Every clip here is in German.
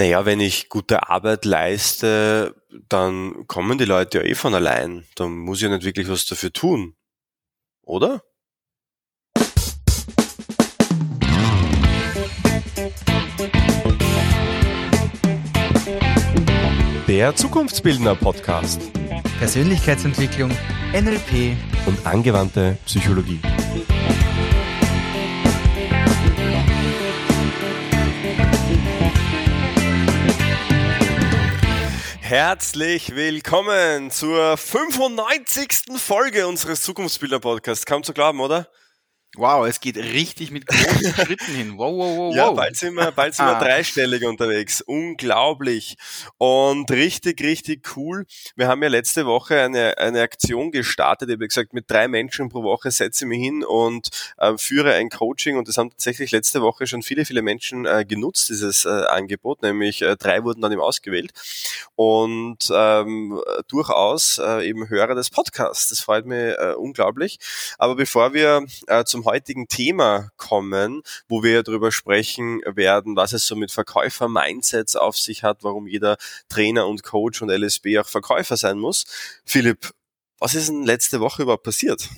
Naja, wenn ich gute Arbeit leiste, dann kommen die Leute ja eh von allein. Dann muss ich ja nicht wirklich was dafür tun. Oder? Der Zukunftsbildner Podcast. Persönlichkeitsentwicklung, NLP und angewandte Psychologie. Herzlich willkommen zur 95. Folge unseres Zukunftsbilder Podcasts. Kaum zu glauben, oder? Wow, es geht richtig mit großen Schritten hin. Wow, wow, wow, Ja, bald sind wir, bald sind wir ah. dreistellig unterwegs. Unglaublich. Und richtig, richtig cool. Wir haben ja letzte Woche eine, eine Aktion gestartet. Ich habe gesagt, mit drei Menschen pro Woche setze ich mich hin und äh, führe ein Coaching. Und das haben tatsächlich letzte Woche schon viele, viele Menschen äh, genutzt, dieses äh, Angebot. Nämlich äh, drei wurden dann eben ausgewählt. Und ähm, durchaus äh, eben Hörer des Podcasts. Das freut mich äh, unglaublich. Aber bevor wir zum heutigen Thema kommen, wo wir darüber sprechen werden, was es so mit Verkäufer-Mindsets auf sich hat, warum jeder Trainer und Coach und LSB auch Verkäufer sein muss. Philipp, was ist denn letzte Woche überhaupt passiert?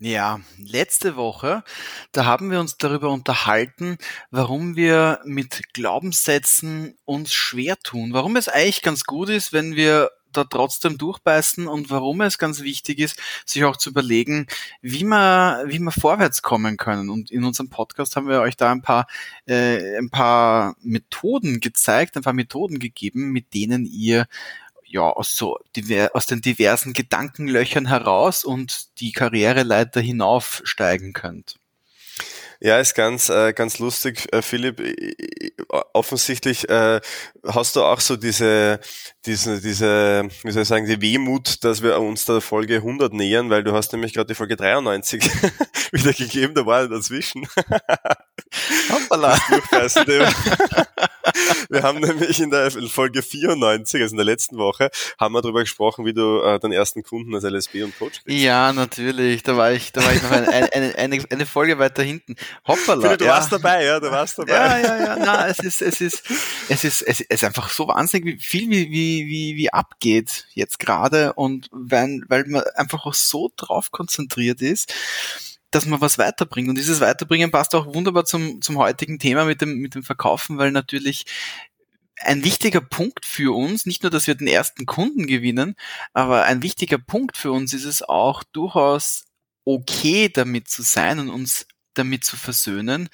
Ja, letzte Woche, da haben wir uns darüber unterhalten, warum wir mit Glaubenssätzen uns schwer tun, warum es eigentlich ganz gut ist, wenn wir da trotzdem durchbeißen und warum es ganz wichtig ist, sich auch zu überlegen, wie man, wie man vorwärts kommen können. Und in unserem Podcast haben wir euch da ein paar, äh, ein paar Methoden gezeigt, ein paar Methoden gegeben, mit denen ihr ja, aus so aus den diversen Gedankenlöchern heraus und die Karriereleiter hinaufsteigen könnt. Ja, ist ganz, äh, ganz lustig, äh, Philipp. Offensichtlich äh, hast du auch so diese, diese, diese, wie soll ich sagen, die Wehmut, dass wir uns der Folge 100 nähern, weil du hast nämlich gerade die Folge 93 wieder gegeben, da war er dazwischen. Hoppala. wir haben nämlich in der Folge 94, also in der letzten Woche, haben wir darüber gesprochen, wie du äh, deinen ersten Kunden als LSB und Coach kriegst. Ja, natürlich. Da war ich, da war ich noch eine, eine, eine, eine Folge weiter hinten. Hoppala. Philipp, du ja. warst dabei, ja, du warst dabei. Ja, ja, ja. Na, es ist, es ist, es ist, es ist einfach so wahnsinnig viel, wie, wie, wie, wie abgeht jetzt gerade und wenn, weil man einfach auch so drauf konzentriert ist, dass man was weiterbringt. Und dieses Weiterbringen passt auch wunderbar zum, zum heutigen Thema mit dem, mit dem Verkaufen, weil natürlich ein wichtiger Punkt für uns, nicht nur, dass wir den ersten Kunden gewinnen, aber ein wichtiger Punkt für uns ist es auch durchaus okay damit zu sein und uns damit zu versöhnen,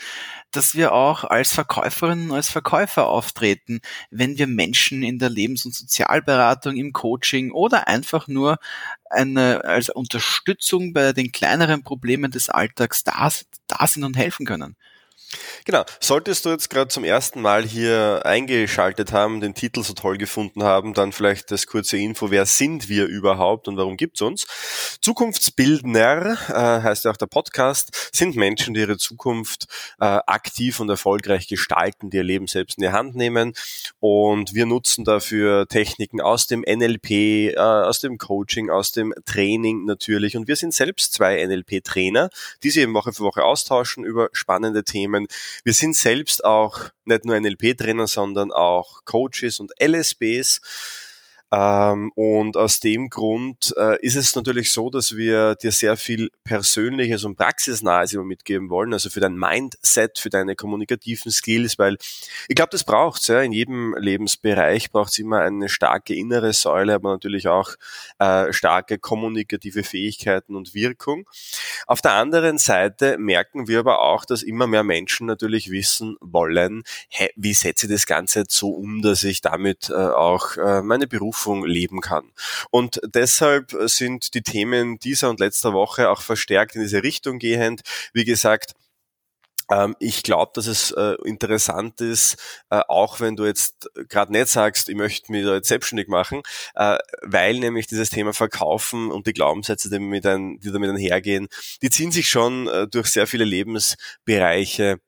dass wir auch als Verkäuferinnen und als Verkäufer auftreten, wenn wir Menschen in der Lebens- und Sozialberatung, im Coaching oder einfach nur eine, als Unterstützung bei den kleineren Problemen des Alltags da, da sind und helfen können. Genau. Solltest du jetzt gerade zum ersten Mal hier eingeschaltet haben, den Titel so toll gefunden haben, dann vielleicht das kurze Info, wer sind wir überhaupt und warum gibt's uns? Zukunftsbildner, äh, heißt ja auch der Podcast, sind Menschen, die ihre Zukunft äh, aktiv und erfolgreich gestalten, die ihr Leben selbst in die Hand nehmen. Und wir nutzen dafür Techniken aus dem NLP, äh, aus dem Coaching, aus dem Training natürlich. Und wir sind selbst zwei NLP-Trainer, die sich eben Woche für Woche austauschen über spannende Themen wir sind selbst auch nicht nur NLP-Trainer, sondern auch Coaches und LSBs und aus dem Grund äh, ist es natürlich so, dass wir dir sehr viel Persönliches und Praxisnahes immer mitgeben wollen, also für dein Mindset, für deine kommunikativen Skills, weil ich glaube, das braucht's ja in jedem Lebensbereich braucht's immer eine starke innere Säule, aber natürlich auch äh, starke kommunikative Fähigkeiten und Wirkung. Auf der anderen Seite merken wir aber auch, dass immer mehr Menschen natürlich wissen wollen, hey, wie setze ich das Ganze jetzt so um, dass ich damit äh, auch äh, meine Berufung Berufung leben kann. Und deshalb sind die Themen dieser und letzter Woche auch verstärkt in diese Richtung gehend. Wie gesagt, ähm, ich glaube, dass es äh, interessant ist, äh, auch wenn du jetzt gerade nicht sagst, ich möchte mich da jetzt selbstständig machen, äh, weil nämlich dieses Thema Verkaufen und die Glaubenssätze, die, damit einhergehen, die ziehen sich schon durch sehr viele Lebensbereiche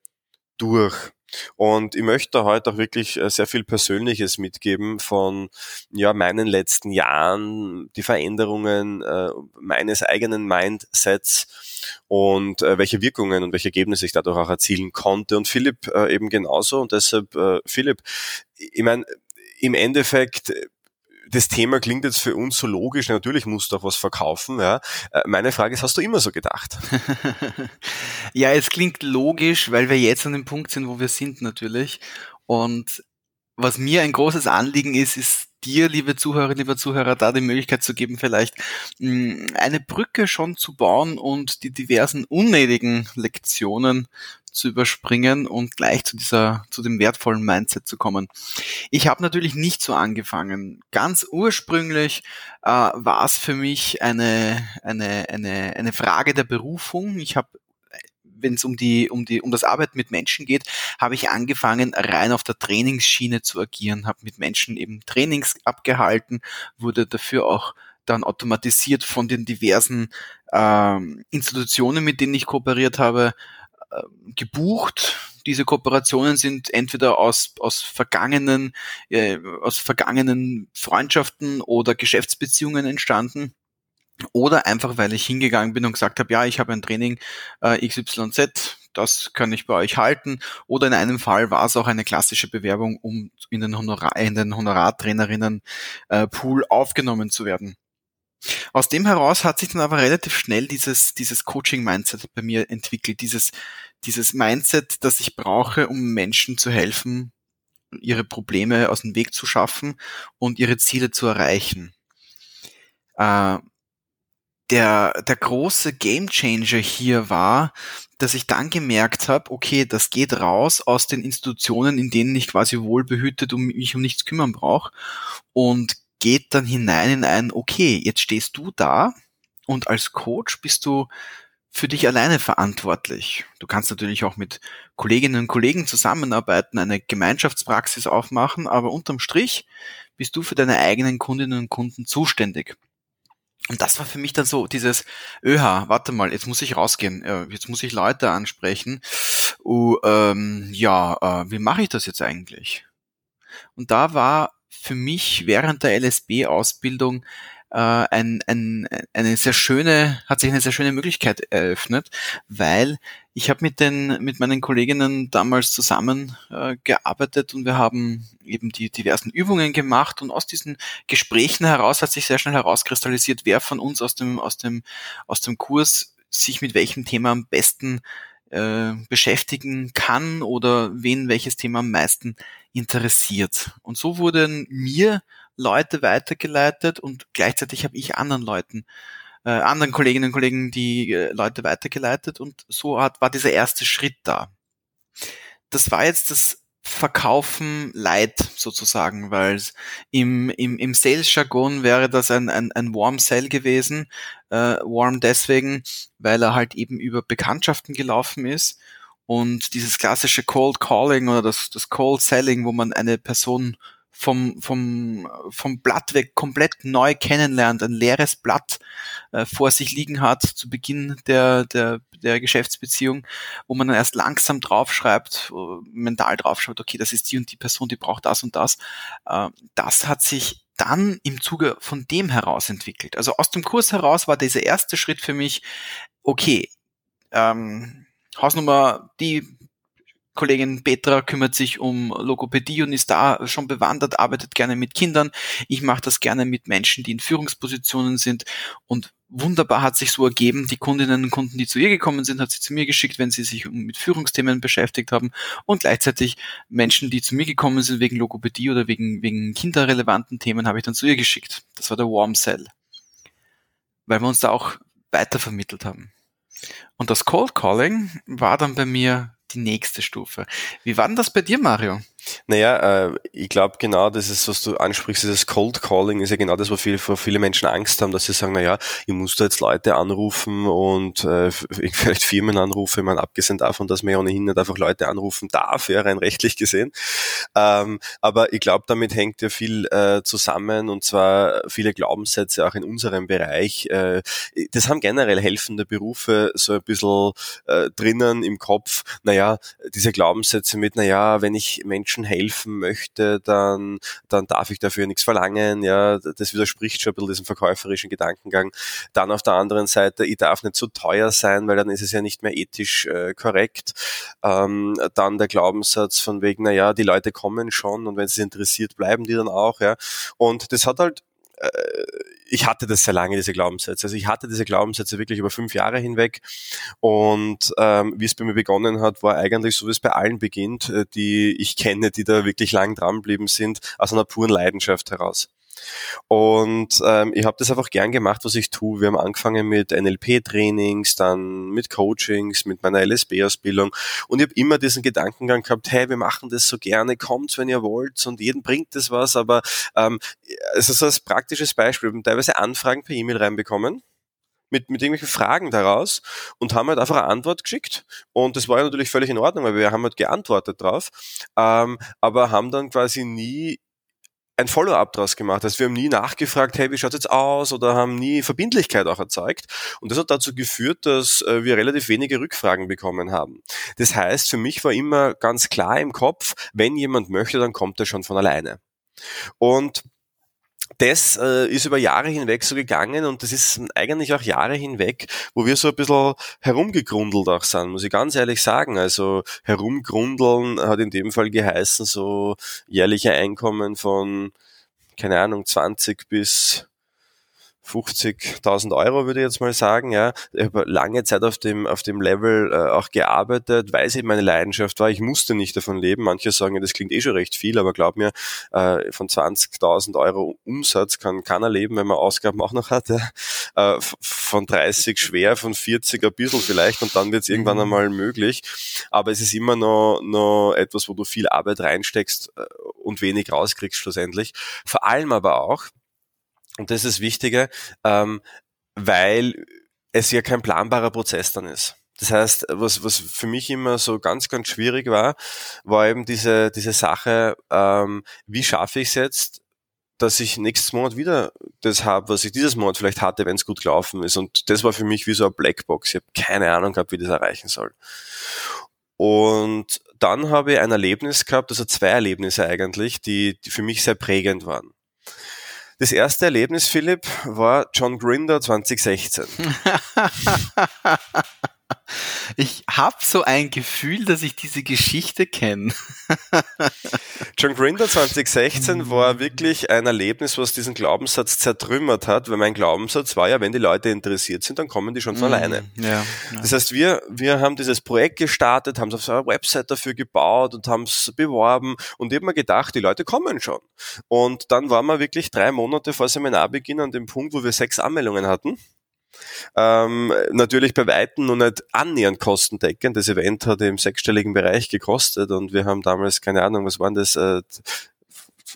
durch. Und ich möchte heute auch wirklich äh, sehr viel Persönliches mitgeben von ja, meinen letzten Jahren, die Veränderungen äh, meines eigenen Mindsets und äh, welche Wirkungen und welche Ergebnisse ich dadurch auch erzielen konnte. Und Philipp äh, eben genauso. Und deshalb, äh, Philipp, ich meine, im Endeffekt das Thema klingt jetzt für uns so logisch, natürlich musst du auch was verkaufen. Ja. Äh, meine Frage ist, hast du immer so gedacht? ja, es klingt logisch, weil wir jetzt an dem Punkt sind, wo wir sind natürlich. Und was mir ein großes Anliegen ist, ist dir, liebe Zuhörerinnen, liebe Zuhörer, da die Möglichkeit zu geben, vielleicht mm, eine Brücke schon zu bauen und die diversen unnötigen Lektionen zu überspringen und gleich zu dieser, zu dem wertvollen Mindset zu kommen. Ich habe natürlich nicht so angefangen. Ganz ursprünglich äh, war es für mich eine, eine, eine, eine Frage der Berufung. Ich habe wenn es um die, um die, um das Arbeiten mit Menschen geht, habe ich angefangen, rein auf der Trainingsschiene zu agieren, habe mit Menschen eben Trainings abgehalten, wurde dafür auch dann automatisiert von den diversen ähm, Institutionen, mit denen ich kooperiert habe, gebucht. Diese Kooperationen sind entweder aus, aus vergangenen, äh, aus vergangenen Freundschaften oder Geschäftsbeziehungen entstanden. Oder einfach, weil ich hingegangen bin und gesagt habe, ja, ich habe ein Training äh, XYZ, das kann ich bei euch halten. Oder in einem Fall war es auch eine klassische Bewerbung, um in den, Honorar, in den Honorartrainerinnen äh, Pool aufgenommen zu werden. Aus dem heraus hat sich dann aber relativ schnell dieses, dieses Coaching-Mindset bei mir entwickelt, dieses, dieses Mindset, das ich brauche, um Menschen zu helfen, ihre Probleme aus dem Weg zu schaffen und ihre Ziele zu erreichen. Äh, der, der große Gamechanger hier war, dass ich dann gemerkt habe, okay, das geht raus aus den Institutionen, in denen ich quasi wohlbehütet um mich um nichts kümmern brauche und geht dann hinein in ein, okay, jetzt stehst du da und als Coach bist du für dich alleine verantwortlich. Du kannst natürlich auch mit Kolleginnen und Kollegen zusammenarbeiten, eine Gemeinschaftspraxis aufmachen, aber unterm Strich bist du für deine eigenen Kundinnen und Kunden zuständig. Und das war für mich dann so dieses, öha, warte mal, jetzt muss ich rausgehen, äh, jetzt muss ich Leute ansprechen. Uh, ähm, ja, äh, wie mache ich das jetzt eigentlich? Und da war für mich während der LSB-Ausbildung äh, ein, ein, eine sehr schöne, hat sich eine sehr schöne Möglichkeit eröffnet, weil ich habe mit den mit meinen Kolleginnen damals zusammen äh, gearbeitet und wir haben eben die diversen Übungen gemacht und aus diesen Gesprächen heraus hat sich sehr schnell herauskristallisiert, wer von uns aus dem aus dem aus dem Kurs sich mit welchem Thema am besten äh, beschäftigen kann oder wen welches Thema am meisten interessiert. Und so wurden mir Leute weitergeleitet und gleichzeitig habe ich anderen Leuten, äh, anderen Kolleginnen und Kollegen die äh, Leute weitergeleitet und so hat, war dieser erste Schritt da. Das war jetzt das Verkaufen Light sozusagen, weil im, im, im Sales-Jargon wäre das ein, ein, ein Warm Sell gewesen. Äh, warm deswegen, weil er halt eben über Bekanntschaften gelaufen ist und dieses klassische Cold Calling oder das, das Cold Selling, wo man eine Person vom, vom, vom Blatt weg komplett neu kennenlernt, ein leeres Blatt äh, vor sich liegen hat zu Beginn der, der, der Geschäftsbeziehung, wo man dann erst langsam draufschreibt, äh, mental draufschreibt, okay, das ist die und die Person, die braucht das und das. Äh, das hat sich dann im Zuge von dem heraus entwickelt. Also aus dem Kurs heraus war dieser erste Schritt für mich, okay, ähm, Hausnummer, die Kollegin Petra kümmert sich um Logopädie und ist da schon bewandert, arbeitet gerne mit Kindern. Ich mache das gerne mit Menschen, die in Führungspositionen sind. Und wunderbar hat sich so ergeben, die Kundinnen und Kunden, die zu ihr gekommen sind, hat sie zu mir geschickt, wenn sie sich mit Führungsthemen beschäftigt haben. Und gleichzeitig Menschen, die zu mir gekommen sind wegen Logopädie oder wegen, wegen kinderrelevanten Themen, habe ich dann zu ihr geschickt. Das war der Warm Cell. Weil wir uns da auch weitervermittelt haben. Und das Cold Calling war dann bei mir die nächste Stufe. Wie war denn das bei dir, Mario? Naja, äh, ich glaube genau, das ist, was du ansprichst, dieses Cold Calling ist ja genau das, wo viele, wo viele Menschen Angst haben, dass sie sagen, naja, ich muss da jetzt Leute anrufen und äh, vielleicht Firmen anrufen, man abgesehen davon, dass man ja ohnehin nicht einfach Leute anrufen darf, ja, rein rechtlich gesehen. Ähm, aber ich glaube, damit hängt ja viel äh, zusammen und zwar viele Glaubenssätze auch in unserem Bereich. Äh, das haben generell helfende Berufe so ein bisschen äh, drinnen im Kopf, naja, diese Glaubenssätze mit, naja, wenn ich Menschen helfen möchte, dann, dann darf ich dafür nichts verlangen. Ja, das widerspricht schon ein bisschen diesem verkäuferischen Gedankengang. Dann auf der anderen Seite, ich darf nicht zu teuer sein, weil dann ist es ja nicht mehr ethisch äh, korrekt. Ähm, dann der Glaubenssatz von wegen, naja, die Leute kommen schon und wenn sie interessiert, bleiben die dann auch. Ja. Und das hat halt äh, ich hatte das sehr lange, diese Glaubenssätze. Also ich hatte diese Glaubenssätze wirklich über fünf Jahre hinweg. Und ähm, wie es bei mir begonnen hat, war eigentlich so, wie es bei allen beginnt, äh, die ich kenne, die da wirklich lang dranbleiben sind, aus einer puren Leidenschaft heraus. Und ähm, ich habe das einfach gern gemacht, was ich tue. Wir haben angefangen mit NLP-Trainings, dann mit Coachings, mit meiner LSB-Ausbildung. Und ich habe immer diesen Gedankengang gehabt, hey, wir machen das so gerne, kommt, wenn ihr wollt und jeden bringt das was. Aber ähm, es ist so als praktisches Beispiel. Wir haben teilweise Anfragen per E-Mail reinbekommen mit, mit irgendwelchen Fragen daraus und haben halt einfach eine Antwort geschickt. Und das war ja natürlich völlig in Ordnung, weil wir haben halt geantwortet drauf, ähm, aber haben dann quasi nie ein Follow-up draus gemacht. Also wir haben nie nachgefragt, hey, wie schaut's jetzt aus oder haben nie Verbindlichkeit auch erzeugt. Und das hat dazu geführt, dass äh, wir relativ wenige Rückfragen bekommen haben. Das heißt, für mich war immer ganz klar im Kopf, wenn jemand möchte, dann kommt er schon von alleine. Und das äh, ist über Jahre hinweg so gegangen und das ist eigentlich auch Jahre hinweg, wo wir so ein bisschen herumgegrundelt auch sind, muss ich ganz ehrlich sagen. Also herumgrundeln hat in dem Fall geheißen, so jährliche Einkommen von, keine Ahnung, 20 bis 50.000 Euro, würde ich jetzt mal sagen. Ja, ich habe lange Zeit auf dem auf dem Level äh, auch gearbeitet, weil es eben meine Leidenschaft war. Ich musste nicht davon leben. Manche sagen, ja, das klingt eh schon recht viel, aber glaub mir, äh, von 20.000 Euro Umsatz kann keiner leben, wenn man Ausgaben auch noch hat. Ja. Äh, von 30 schwer, von 40 ein bisschen vielleicht und dann wird es irgendwann mhm. einmal möglich. Aber es ist immer noch, noch etwas, wo du viel Arbeit reinsteckst äh, und wenig rauskriegst schlussendlich. Vor allem aber auch, und das ist Wichtige, ähm, weil es ja kein planbarer Prozess dann ist. Das heißt, was, was für mich immer so ganz, ganz schwierig war, war eben diese, diese Sache, ähm, wie schaffe ich es jetzt, dass ich nächsten Monat wieder das habe, was ich dieses Monat vielleicht hatte, wenn es gut gelaufen ist. Und das war für mich wie so eine Blackbox. Ich habe keine Ahnung gehabt, wie das erreichen soll. Und dann habe ich ein Erlebnis gehabt, also zwei Erlebnisse eigentlich, die, die für mich sehr prägend waren. Das erste Erlebnis, Philipp, war John Grinder 2016. Ich habe so ein Gefühl, dass ich diese Geschichte kenne. John Grinder 2016 war wirklich ein Erlebnis, was diesen Glaubenssatz zertrümmert hat, weil mein Glaubenssatz war ja, wenn die Leute interessiert sind, dann kommen die schon von mm, alleine. Ja, ja. Das heißt, wir, wir haben dieses Projekt gestartet, haben es auf so einer Website dafür gebaut und haben es beworben und ich habe mir gedacht, die Leute kommen schon. Und dann waren wir wirklich drei Monate vor Seminarbeginn an dem Punkt, wo wir sechs Anmeldungen hatten ähm, natürlich bei Weitem noch nicht annähernd kostendeckend. Das Event hat im sechsstelligen Bereich gekostet und wir haben damals, keine Ahnung, was waren das, äh,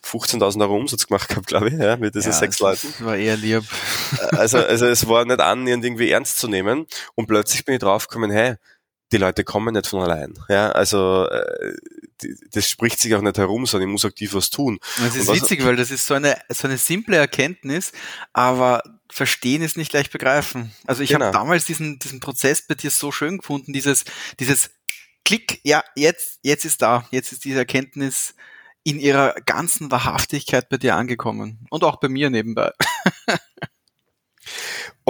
15.000 Euro Umsatz gemacht gehabt, glaube ich, ja, mit diesen ja, sechs Leuten. war eher lieb. Also, also es war nicht annähernd irgendwie ernst zu nehmen und plötzlich bin ich draufgekommen, hey, die Leute kommen nicht von allein. Ja, also äh, das spricht sich auch nicht herum, sondern ich muss aktiv was tun. Das ist was, witzig, weil das ist so eine so eine simple Erkenntnis, aber verstehen ist nicht gleich begreifen. Also ich genau. habe damals diesen diesen Prozess bei dir so schön gefunden, dieses dieses Klick, ja, jetzt jetzt ist da, jetzt ist diese Erkenntnis in ihrer ganzen Wahrhaftigkeit bei dir angekommen und auch bei mir nebenbei.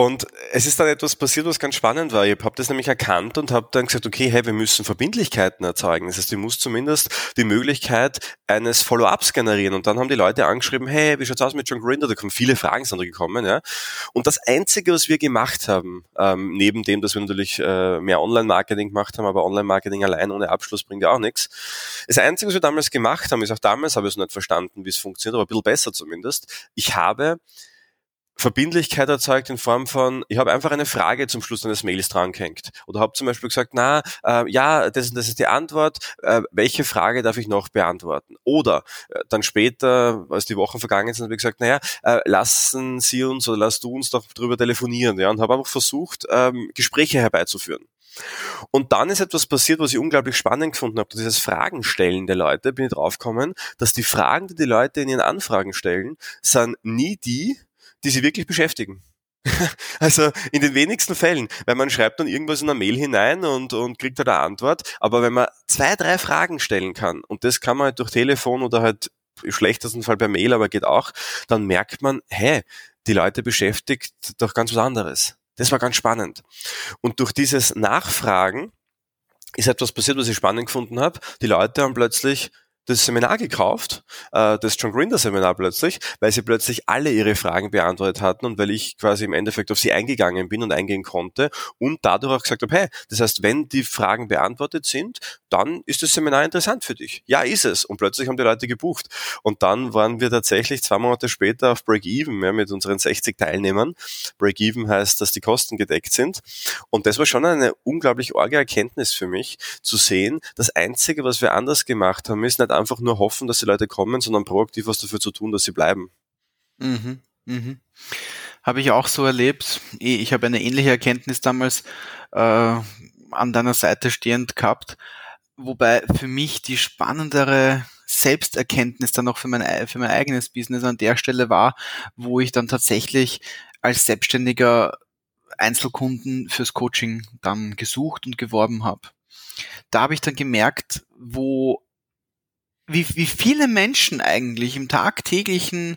Und es ist dann etwas passiert, was ganz spannend war. Ich habe das nämlich erkannt und habe dann gesagt, okay, hey, wir müssen Verbindlichkeiten erzeugen. Das heißt, ich muss zumindest die Möglichkeit eines Follow-ups generieren. Und dann haben die Leute angeschrieben, hey, wie schaut's aus mit John Grinder? Da kommen viele Fragen sind gekommen. Ja. Und das Einzige, was wir gemacht haben, ähm, neben dem, dass wir natürlich äh, mehr Online-Marketing gemacht haben, aber Online-Marketing allein ohne Abschluss bringt ja auch nichts. Das Einzige, was wir damals gemacht haben, ist auch damals habe ich es nicht verstanden, wie es funktioniert, aber ein bisschen besser zumindest. Ich habe Verbindlichkeit erzeugt in Form von, ich habe einfach eine Frage zum Schluss eines Mails drangehängt. Oder habe zum Beispiel gesagt, na, äh, ja, das, das ist die Antwort, äh, welche Frage darf ich noch beantworten? Oder äh, dann später, als die Wochen vergangen sind, habe ich gesagt, naja, äh, lassen Sie uns oder lasst du uns doch drüber telefonieren. Ja, und habe einfach versucht, ähm, Gespräche herbeizuführen. Und dann ist etwas passiert, was ich unglaublich spannend gefunden habe. Dieses Fragen stellen der Leute, bin ich draufgekommen, dass die Fragen, die die Leute in ihren Anfragen stellen, sind nie die, die sie wirklich beschäftigen. Also in den wenigsten Fällen, weil man schreibt dann irgendwas in eine Mail hinein und, und kriegt halt eine Antwort, aber wenn man zwei, drei Fragen stellen kann, und das kann man halt durch Telefon oder halt im schlechtesten Fall per Mail, aber geht auch, dann merkt man, hey, die Leute beschäftigt doch ganz was anderes. Das war ganz spannend. Und durch dieses Nachfragen ist etwas passiert, was ich spannend gefunden habe. Die Leute haben plötzlich das Seminar gekauft, äh, das John Grinder Seminar plötzlich, weil sie plötzlich alle ihre Fragen beantwortet hatten und weil ich quasi im Endeffekt auf sie eingegangen bin und eingehen konnte und dadurch auch gesagt habe, hey, das heißt, wenn die Fragen beantwortet sind, dann ist das Seminar interessant für dich. Ja, ist es. Und plötzlich haben die Leute gebucht. Und dann waren wir tatsächlich zwei Monate später auf Break-Even ja, mit unseren 60 Teilnehmern. Break-Even heißt, dass die Kosten gedeckt sind. Und das war schon eine unglaublich arge Erkenntnis für mich, zu sehen, das Einzige, was wir anders gemacht haben, ist nicht einfach nur hoffen, dass die Leute kommen, sondern proaktiv was dafür zu tun, dass sie bleiben. Mhm, mhm. Habe ich auch so erlebt. Ich habe eine ähnliche Erkenntnis damals äh, an deiner Seite stehend gehabt, wobei für mich die spannendere Selbsterkenntnis dann auch für mein, für mein eigenes Business an der Stelle war, wo ich dann tatsächlich als Selbstständiger Einzelkunden fürs Coaching dann gesucht und geworben habe. Da habe ich dann gemerkt, wo wie, wie viele Menschen eigentlich im tagtäglichen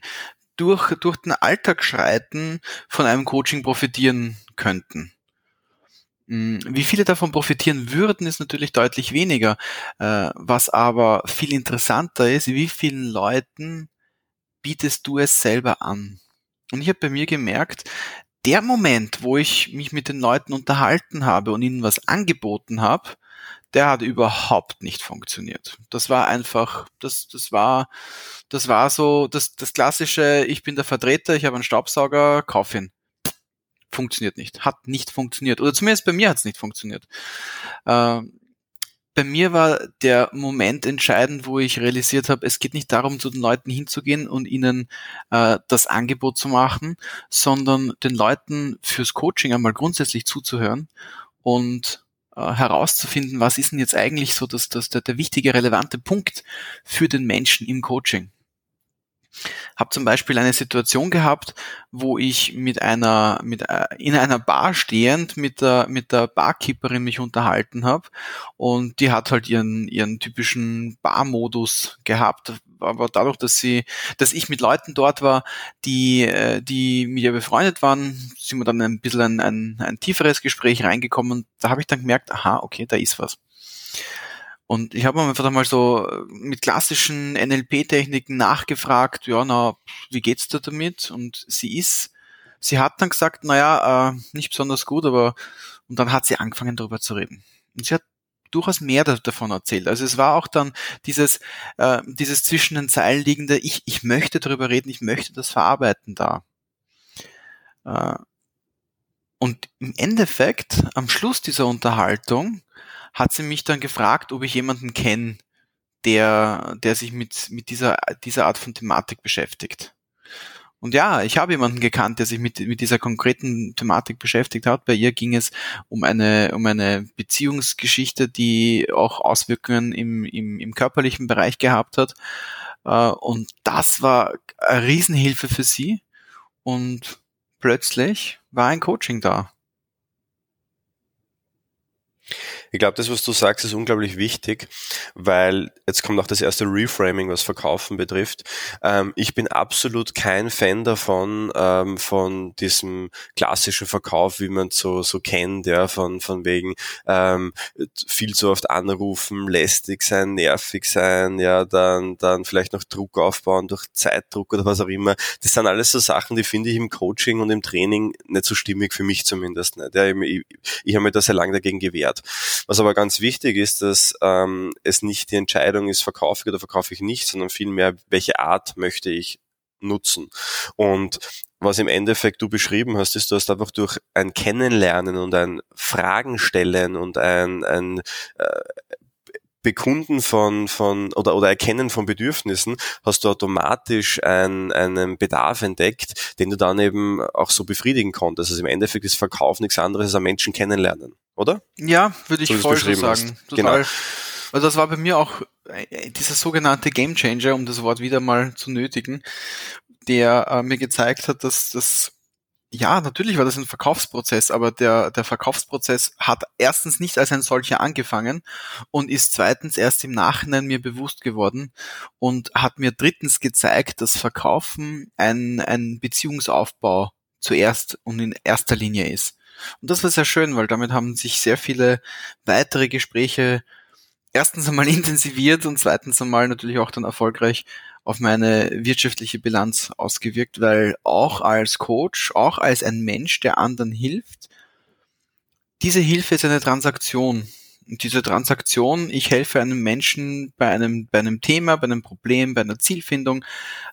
durch, durch den Alltag schreiten von einem Coaching profitieren könnten. Hm, wie viele davon profitieren würden, ist natürlich deutlich weniger. Äh, was aber viel interessanter ist, wie vielen Leuten bietest du es selber an? Und ich habe bei mir gemerkt, der Moment, wo ich mich mit den Leuten unterhalten habe und ihnen was angeboten habe, der hat überhaupt nicht funktioniert. Das war einfach, das, das war, das war so, das, das klassische, ich bin der Vertreter, ich habe einen Staubsauger, kauf ihn. Funktioniert nicht. Hat nicht funktioniert. Oder zumindest bei mir hat es nicht funktioniert. Äh, bei mir war der Moment entscheidend, wo ich realisiert habe, es geht nicht darum, zu den Leuten hinzugehen und ihnen äh, das Angebot zu machen, sondern den Leuten fürs Coaching einmal grundsätzlich zuzuhören und äh, herauszufinden, was ist denn jetzt eigentlich so das, das, der, der wichtige, relevante Punkt für den Menschen im Coaching. Hab zum Beispiel eine Situation gehabt, wo ich mit einer, mit, äh, in einer Bar stehend mit der, mit der Barkeeperin mich unterhalten habe und die hat halt ihren, ihren typischen Barmodus gehabt, aber dadurch, dass sie, dass ich mit Leuten dort war, die, äh, die mit ihr befreundet waren, sind wir dann ein bisschen ein, ein, ein tieferes Gespräch reingekommen und da habe ich dann gemerkt, aha, okay, da ist was. Und ich habe einfach mal so äh, mit klassischen NLP-Techniken nachgefragt, ja, na, wie geht's dir damit? Und sie ist, sie hat dann gesagt, naja, äh, nicht besonders gut, aber, und dann hat sie angefangen darüber zu reden. Und sie hat durchaus mehr davon erzählt. Also es war auch dann dieses, äh, dieses zwischen den Zeilen liegende, ich, ich möchte darüber reden, ich möchte das verarbeiten da. Äh, und im Endeffekt, am Schluss dieser Unterhaltung, hat sie mich dann gefragt, ob ich jemanden kenne, der, der sich mit, mit dieser, dieser Art von Thematik beschäftigt. Und ja, ich habe jemanden gekannt, der sich mit, mit dieser konkreten Thematik beschäftigt hat. Bei ihr ging es um eine, um eine Beziehungsgeschichte, die auch Auswirkungen im, im, im körperlichen Bereich gehabt hat. Äh, und das war eine Riesenhilfe für sie. Und plötzlich war ein Coaching da. Ich glaube, das, was du sagst, ist unglaublich wichtig, weil jetzt kommt auch das erste Reframing, was Verkaufen betrifft. Ähm, ich bin absolut kein Fan davon, ähm, von diesem klassischen Verkauf, wie man so, so kennt, ja, von, von wegen ähm, viel zu oft anrufen, lästig sein, nervig sein, ja, dann, dann vielleicht noch Druck aufbauen durch Zeitdruck oder was auch immer. Das sind alles so Sachen, die finde ich im Coaching und im Training nicht so stimmig, für mich zumindest nicht. Ja, ich, ich, ich habe mir da sehr lange dagegen gewehrt. Was aber ganz wichtig ist, dass ähm, es nicht die Entscheidung ist, verkaufe ich oder verkaufe ich nicht, sondern vielmehr, welche Art möchte ich nutzen. Und was im Endeffekt du beschrieben hast, ist, du hast einfach durch ein Kennenlernen und ein Fragen stellen und ein, ein äh, Bekunden von, von oder, oder Erkennen von Bedürfnissen hast du automatisch ein, einen Bedarf entdeckt, den du dann eben auch so befriedigen konntest. Also im Endeffekt ist Verkauf nichts anderes als ein Menschen kennenlernen, oder? Ja, würde ich so, voll so sagen. Genau. Also das war bei mir auch äh, dieser sogenannte Game Changer, um das Wort wieder mal zu nötigen, der äh, mir gezeigt hat, dass das ja, natürlich war das ein Verkaufsprozess, aber der, der Verkaufsprozess hat erstens nicht als ein solcher angefangen und ist zweitens erst im Nachhinein mir bewusst geworden und hat mir drittens gezeigt, dass Verkaufen ein, ein Beziehungsaufbau zuerst und in erster Linie ist. Und das war sehr schön, weil damit haben sich sehr viele weitere Gespräche erstens einmal intensiviert und zweitens einmal natürlich auch dann erfolgreich auf meine wirtschaftliche Bilanz ausgewirkt, weil auch als Coach, auch als ein Mensch, der anderen hilft, diese Hilfe ist eine Transaktion. Und diese Transaktion, ich helfe einem Menschen bei einem, bei einem Thema, bei einem Problem, bei einer Zielfindung,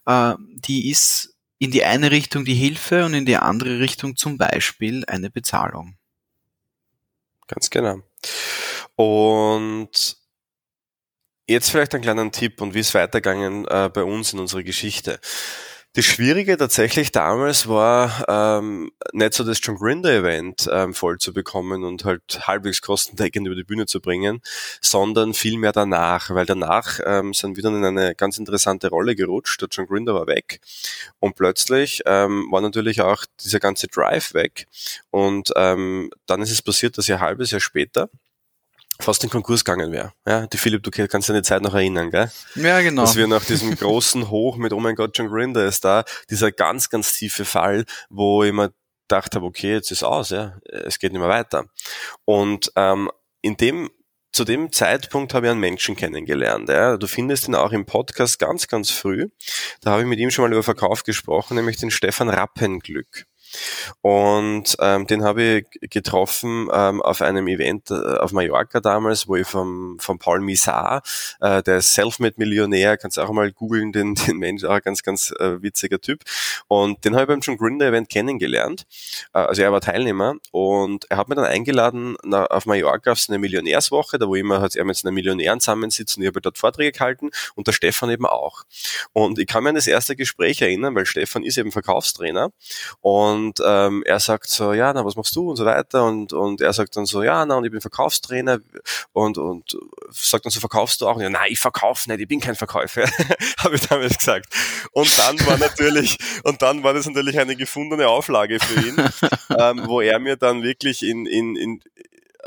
äh, die ist in die eine Richtung die Hilfe und in die andere Richtung zum Beispiel eine Bezahlung. Ganz genau. Und Jetzt vielleicht einen kleinen Tipp und wie es weitergegangen äh, bei uns in unserer Geschichte. Das Schwierige tatsächlich damals war ähm, nicht so das John Grinder Event ähm, voll zu bekommen und halt halbwegs kostendeckend über die Bühne zu bringen, sondern vielmehr danach, weil danach ähm, sind wir dann in eine ganz interessante Rolle gerutscht. Der John Grinder war weg und plötzlich ähm, war natürlich auch dieser ganze Drive weg und ähm, dann ist es passiert, dass ein halbes Jahr später fast in Konkurs gegangen wäre. Ja, die Philipp, du kannst dir die Zeit noch erinnern, gell? Ja, genau. Dass wir nach diesem großen Hoch mit Oh mein Gott, John Grinder ist da, dieser ganz, ganz tiefe Fall, wo ich mir gedacht habe, okay, jetzt ist aus, ja, es geht nicht mehr weiter. Und ähm, in dem zu dem Zeitpunkt habe ich einen Menschen kennengelernt. Ja. Du findest ihn auch im Podcast ganz, ganz früh. Da habe ich mit ihm schon mal über Verkauf gesprochen, nämlich den Stefan Rappenglück. Und ähm, den habe ich getroffen ähm, auf einem Event äh, auf Mallorca damals, wo ich vom, vom Paul Misar, äh, der ist Selfmade-Millionär, kannst auch mal googeln, den, den Mensch, auch ein ganz, ganz äh, witziger Typ. Und den habe ich beim John Grinder Event kennengelernt. Äh, also er war Teilnehmer und er hat mir dann eingeladen na, auf Mallorca auf seine Millionärswoche, da wo immer hat er mit seinen Millionären zusammensitzen und ich habe dort Vorträge gehalten und der Stefan eben auch. Und ich kann mir an das erste Gespräch erinnern, weil Stefan ist eben Verkaufstrainer und und ähm, er sagt so, ja, na, was machst du und so weiter und, und er sagt dann so, ja, na, und ich bin Verkaufstrainer und, und sagt dann so, verkaufst du auch? Und ja, nein, ich verkaufe nicht, ich bin kein Verkäufer, habe ich damals gesagt. Und dann war natürlich, und dann war das natürlich eine gefundene Auflage für ihn, ähm, wo er mir dann wirklich in, in, in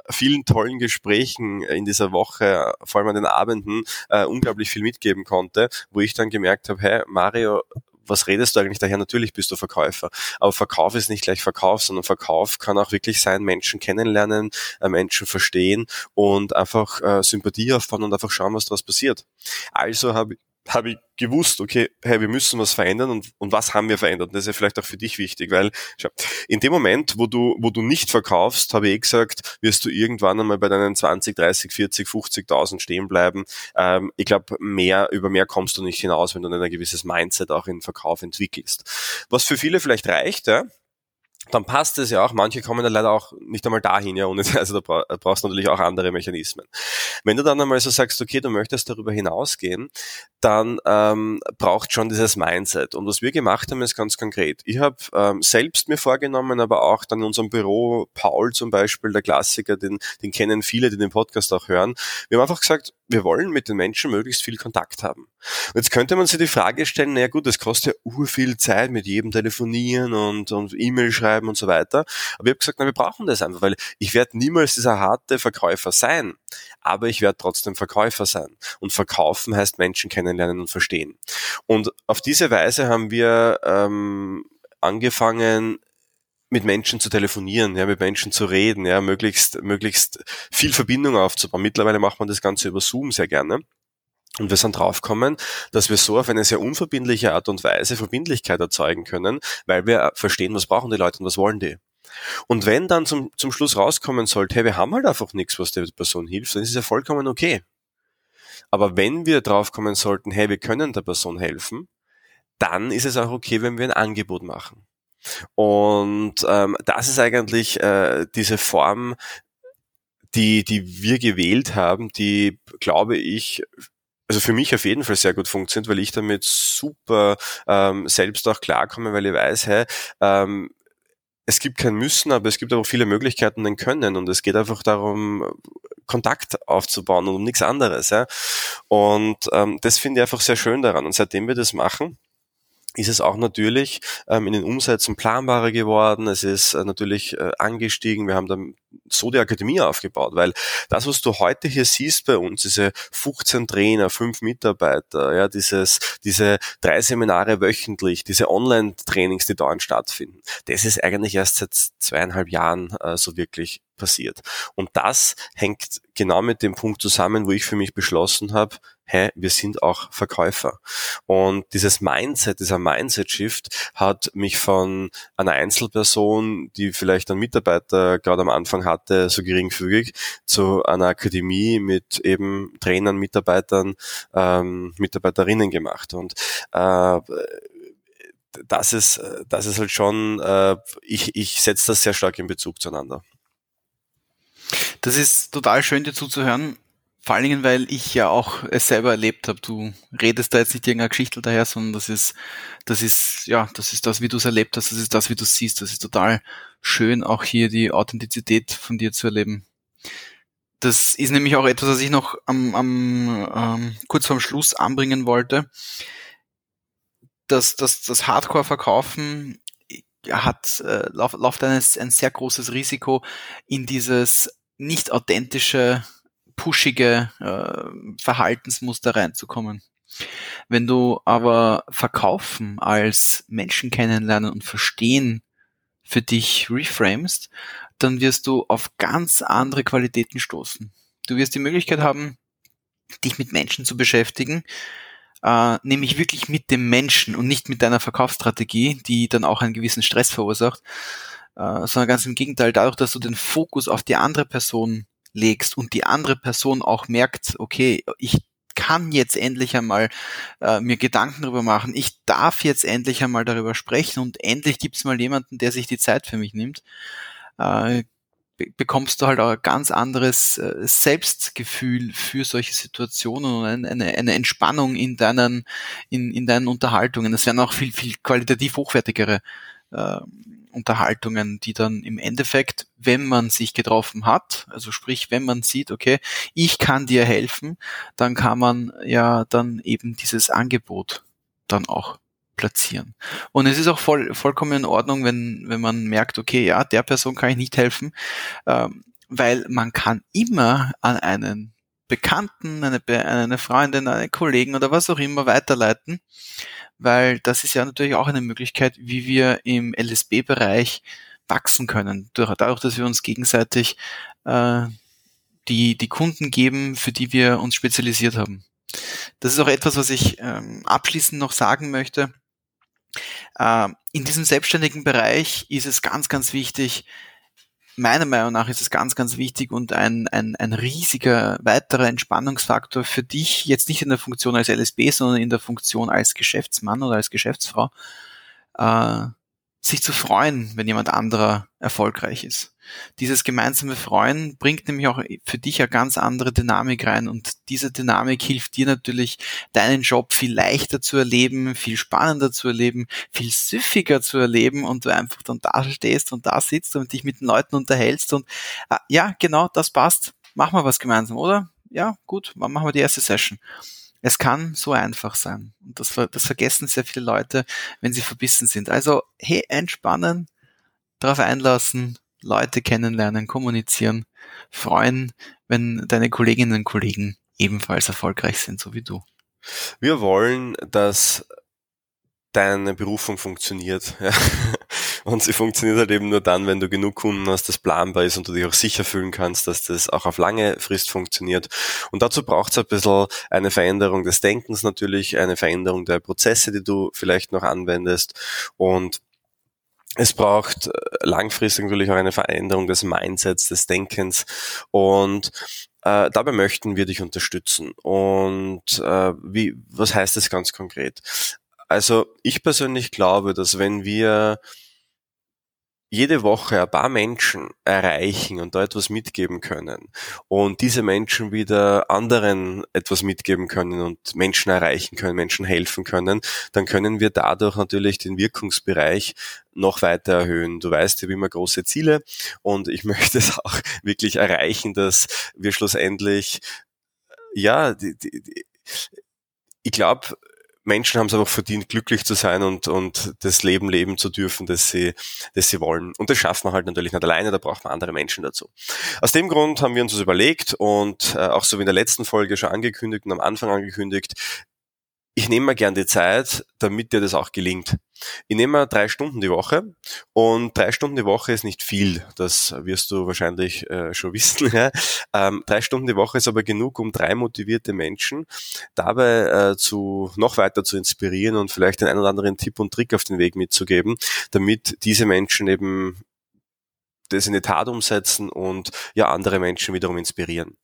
vielen tollen Gesprächen in dieser Woche, vor allem an den Abenden, äh, unglaublich viel mitgeben konnte, wo ich dann gemerkt habe, hey, Mario, was redest du eigentlich daher? Natürlich bist du Verkäufer. Aber Verkauf ist nicht gleich Verkauf, sondern Verkauf kann auch wirklich sein, Menschen kennenlernen, äh, Menschen verstehen und einfach äh, Sympathie aufbauen und einfach schauen, was daraus passiert. Also habe habe ich gewusst, okay, hey, wir müssen was verändern und, und was haben wir verändert? Und das ist ja vielleicht auch für dich wichtig, weil schau, in dem Moment, wo du, wo du nicht verkaufst, habe ich eh gesagt, wirst du irgendwann einmal bei deinen 20, 30, 40, 50.000 stehen bleiben. Ähm, ich glaube, mehr, über mehr kommst du nicht hinaus, wenn du ein gewisses Mindset auch in Verkauf entwickelst. Was für viele vielleicht reicht, ja, dann passt es ja auch. Manche kommen dann leider auch nicht einmal dahin, ja, ohne, also da brauchst du natürlich auch andere Mechanismen. Wenn du dann einmal so sagst, okay, du möchtest darüber hinausgehen, dann ähm, braucht schon dieses Mindset. Und was wir gemacht haben, ist ganz konkret. Ich habe ähm, selbst mir vorgenommen, aber auch dann in unserem Büro, Paul zum Beispiel, der Klassiker, den, den kennen viele, die den Podcast auch hören. Wir haben einfach gesagt, wir wollen mit den Menschen möglichst viel Kontakt haben. Und jetzt könnte man sich die Frage stellen, naja gut, das kostet ja urviel Zeit mit jedem telefonieren und, und E-Mail schreiben und so weiter. Aber ich habe gesagt, na, wir brauchen das einfach, weil ich werde niemals dieser harte Verkäufer sein, aber ich werde trotzdem Verkäufer sein. Und verkaufen heißt Menschen kennenlernen und verstehen. Und auf diese Weise haben wir ähm, angefangen, mit Menschen zu telefonieren, ja, mit Menschen zu reden, ja, möglichst, möglichst viel Verbindung aufzubauen. Mittlerweile macht man das Ganze über Zoom sehr gerne. Und wir sind draufgekommen, dass wir so auf eine sehr unverbindliche Art und Weise Verbindlichkeit erzeugen können, weil wir verstehen, was brauchen die Leute und was wollen die. Und wenn dann zum, zum Schluss rauskommen sollte, hey, wir haben halt einfach nichts, was der Person hilft, dann ist es ja vollkommen okay. Aber wenn wir draufkommen sollten, hey, wir können der Person helfen, dann ist es auch okay, wenn wir ein Angebot machen. Und ähm, das ist eigentlich äh, diese Form, die, die wir gewählt haben, die, glaube ich, also für mich auf jeden Fall sehr gut funktioniert, weil ich damit super ähm, selbst auch klarkomme, weil ich weiß, hey, ähm, es gibt kein Müssen, aber es gibt aber viele Möglichkeiten, den Können. Und es geht einfach darum, Kontakt aufzubauen und um nichts anderes. Ja? Und ähm, das finde ich einfach sehr schön daran. Und seitdem wir das machen, ist es auch natürlich ähm, in den Umsätzen planbarer geworden. Es ist äh, natürlich äh, angestiegen. Wir haben dann so die Akademie aufgebaut, weil das, was du heute hier siehst bei uns, diese 15 Trainer, fünf Mitarbeiter, ja, dieses, diese drei Seminare wöchentlich, diese Online-Trainings, die dauernd stattfinden, das ist eigentlich erst seit zweieinhalb Jahren äh, so wirklich passiert. Und das hängt genau mit dem Punkt zusammen, wo ich für mich beschlossen habe, hey, wir sind auch Verkäufer. Und dieses Mindset, dieser Mindset-Shift hat mich von einer Einzelperson, die vielleicht einen Mitarbeiter gerade am Anfang hatte, so geringfügig, zu einer Akademie mit eben Trainern, Mitarbeitern, ähm, Mitarbeiterinnen gemacht. Und äh, das ist, das ist halt schon, äh, ich, ich setze das sehr stark in Bezug zueinander. Das ist total schön, dir zuzuhören. Vor allen Dingen, weil ich ja auch es selber erlebt habe. Du redest da jetzt nicht irgendeine Geschichte daher, sondern das ist, das ist, ja, das ist das, wie du es erlebt hast, das ist das, wie du es siehst. Das ist total schön, auch hier die Authentizität von dir zu erleben. Das ist nämlich auch etwas, was ich noch am, am ähm, kurz vorm Schluss anbringen wollte. Das, das, das Hardcore-Verkaufen hat, äh, läuft ein, ein sehr großes Risiko in dieses nicht authentische pushige äh, Verhaltensmuster reinzukommen. Wenn du aber Verkaufen als Menschen kennenlernen und verstehen für dich reframest, dann wirst du auf ganz andere Qualitäten stoßen. Du wirst die Möglichkeit haben, dich mit Menschen zu beschäftigen, äh, nämlich wirklich mit dem Menschen und nicht mit deiner Verkaufsstrategie, die dann auch einen gewissen Stress verursacht, äh, sondern ganz im Gegenteil, dadurch, dass du den Fokus auf die andere Person legst und die andere Person auch merkt, okay, ich kann jetzt endlich einmal äh, mir Gedanken darüber machen, ich darf jetzt endlich einmal darüber sprechen und endlich gibt es mal jemanden, der sich die Zeit für mich nimmt, äh, bekommst du halt auch ein ganz anderes äh, Selbstgefühl für solche Situationen und eine, eine Entspannung in deinen, in, in deinen Unterhaltungen. Das werden auch viel, viel qualitativ hochwertigere äh, Unterhaltungen, die dann im Endeffekt, wenn man sich getroffen hat, also sprich, wenn man sieht, okay, ich kann dir helfen, dann kann man ja dann eben dieses Angebot dann auch platzieren. Und es ist auch voll, vollkommen in Ordnung, wenn, wenn man merkt, okay, ja, der Person kann ich nicht helfen, ähm, weil man kann immer an einen Bekannten, eine, eine Freundin, einen Kollegen oder was auch immer weiterleiten, weil das ist ja natürlich auch eine Möglichkeit, wie wir im LSB-Bereich wachsen können, dadurch, dass wir uns gegenseitig äh, die, die Kunden geben, für die wir uns spezialisiert haben. Das ist auch etwas, was ich ähm, abschließend noch sagen möchte. Äh, in diesem selbstständigen Bereich ist es ganz, ganz wichtig, meiner Meinung nach ist es ganz, ganz wichtig und ein, ein, ein riesiger weiterer Entspannungsfaktor für dich, jetzt nicht in der Funktion als LSB, sondern in der Funktion als Geschäftsmann oder als Geschäftsfrau, äh, sich zu freuen, wenn jemand anderer erfolgreich ist. Dieses gemeinsame Freuen bringt nämlich auch für dich eine ganz andere Dynamik rein und diese Dynamik hilft dir natürlich, deinen Job viel leichter zu erleben, viel spannender zu erleben, viel süffiger zu erleben und du einfach dann da stehst und da sitzt und dich mit den Leuten unterhältst und ah, ja, genau, das passt. Machen wir was gemeinsam, oder? Ja, gut, machen wir die erste Session. Es kann so einfach sein. Und das, das vergessen sehr viele Leute, wenn sie verbissen sind. Also, hey, entspannen, darauf einlassen, Leute kennenlernen, kommunizieren, freuen, wenn deine Kolleginnen und Kollegen ebenfalls erfolgreich sind, so wie du. Wir wollen, dass deine Berufung funktioniert. Und sie funktioniert halt eben nur dann, wenn du genug Kunden hast, das planbar ist und du dich auch sicher fühlen kannst, dass das auch auf lange Frist funktioniert. Und dazu braucht es ein bisschen eine Veränderung des Denkens natürlich, eine Veränderung der Prozesse, die du vielleicht noch anwendest und es braucht äh, langfristig natürlich auch eine Veränderung des Mindsets, des Denkens und äh, dabei möchten wir dich unterstützen. Und äh, wie, was heißt das ganz konkret? Also ich persönlich glaube, dass wenn wir jede Woche ein paar Menschen erreichen und da etwas mitgeben können und diese Menschen wieder anderen etwas mitgeben können und Menschen erreichen können, Menschen helfen können, dann können wir dadurch natürlich den Wirkungsbereich noch weiter erhöhen. Du weißt, ich habe immer große Ziele und ich möchte es auch wirklich erreichen, dass wir schlussendlich, ja, die, die, die, ich glaube, Menschen haben es einfach verdient, glücklich zu sein und, und das Leben leben zu dürfen, das sie, das sie wollen. Und das schafft man halt natürlich nicht alleine, da braucht man andere Menschen dazu. Aus dem Grund haben wir uns das überlegt und äh, auch so wie in der letzten Folge schon angekündigt und am Anfang angekündigt, ich nehme mir gern die Zeit, damit dir das auch gelingt. Ich nehme mir drei Stunden die Woche und drei Stunden die Woche ist nicht viel. Das wirst du wahrscheinlich äh, schon wissen. Ja? Ähm, drei Stunden die Woche ist aber genug, um drei motivierte Menschen dabei äh, zu noch weiter zu inspirieren und vielleicht den einen oder anderen Tipp und Trick auf den Weg mitzugeben, damit diese Menschen eben das in die Tat umsetzen und ja andere Menschen wiederum inspirieren.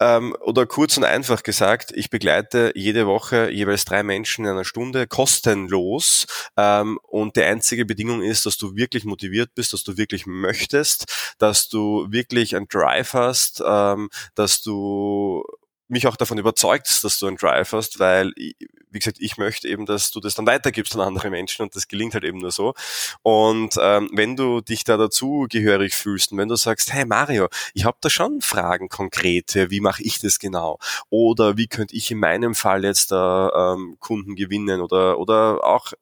Ähm, oder kurz und einfach gesagt, ich begleite jede Woche jeweils drei Menschen in einer Stunde kostenlos ähm, und die einzige Bedingung ist, dass du wirklich motiviert bist, dass du wirklich möchtest, dass du wirklich ein Drive hast, ähm, dass du mich auch davon überzeugt, dass du einen Drive hast, weil, wie gesagt, ich möchte eben, dass du das dann weitergibst an andere Menschen und das gelingt halt eben nur so. Und ähm, wenn du dich da dazu gehörig fühlst und wenn du sagst, hey Mario, ich habe da schon Fragen konkrete, wie mache ich das genau? Oder wie könnte ich in meinem Fall jetzt da ähm, Kunden gewinnen oder, oder auch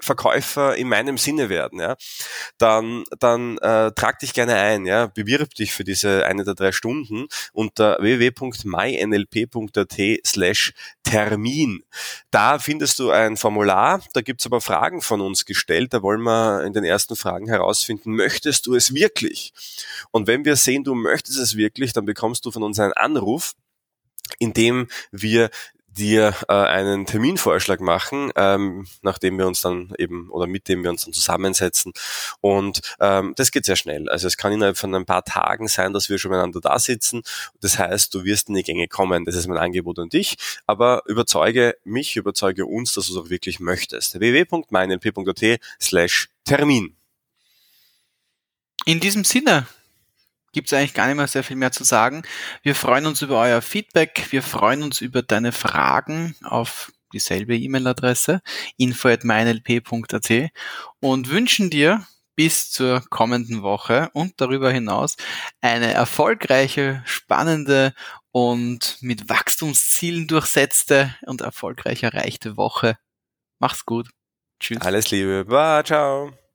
Verkäufer in meinem Sinne werden, ja, dann, dann äh, trag dich gerne ein, ja, bewirb dich für diese eine der drei Stunden unter www.mynlp.at slash Termin. Da findest du ein Formular, da gibt's aber Fragen von uns gestellt, da wollen wir in den ersten Fragen herausfinden, möchtest du es wirklich? Und wenn wir sehen, du möchtest es wirklich, dann bekommst du von uns einen Anruf, in dem wir dir äh, einen Terminvorschlag machen, ähm, nachdem wir uns dann eben oder mit dem wir uns dann zusammensetzen. Und ähm, das geht sehr schnell. Also es kann innerhalb von ein paar Tagen sein, dass wir schon miteinander da sitzen. Das heißt, du wirst in die Gänge kommen. Das ist mein Angebot an dich. Aber überzeuge mich, überzeuge uns, dass du es auch wirklich möchtest. www.meinlp.at slash Termin. In diesem Sinne, gibt es eigentlich gar nicht mehr sehr viel mehr zu sagen. Wir freuen uns über euer Feedback. Wir freuen uns über deine Fragen auf dieselbe E-Mail-Adresse info@meinlp.at und wünschen dir bis zur kommenden Woche und darüber hinaus eine erfolgreiche, spannende und mit Wachstumszielen durchsetzte und erfolgreich erreichte Woche. Mach's gut. Tschüss. Alles Liebe. Bye, ciao.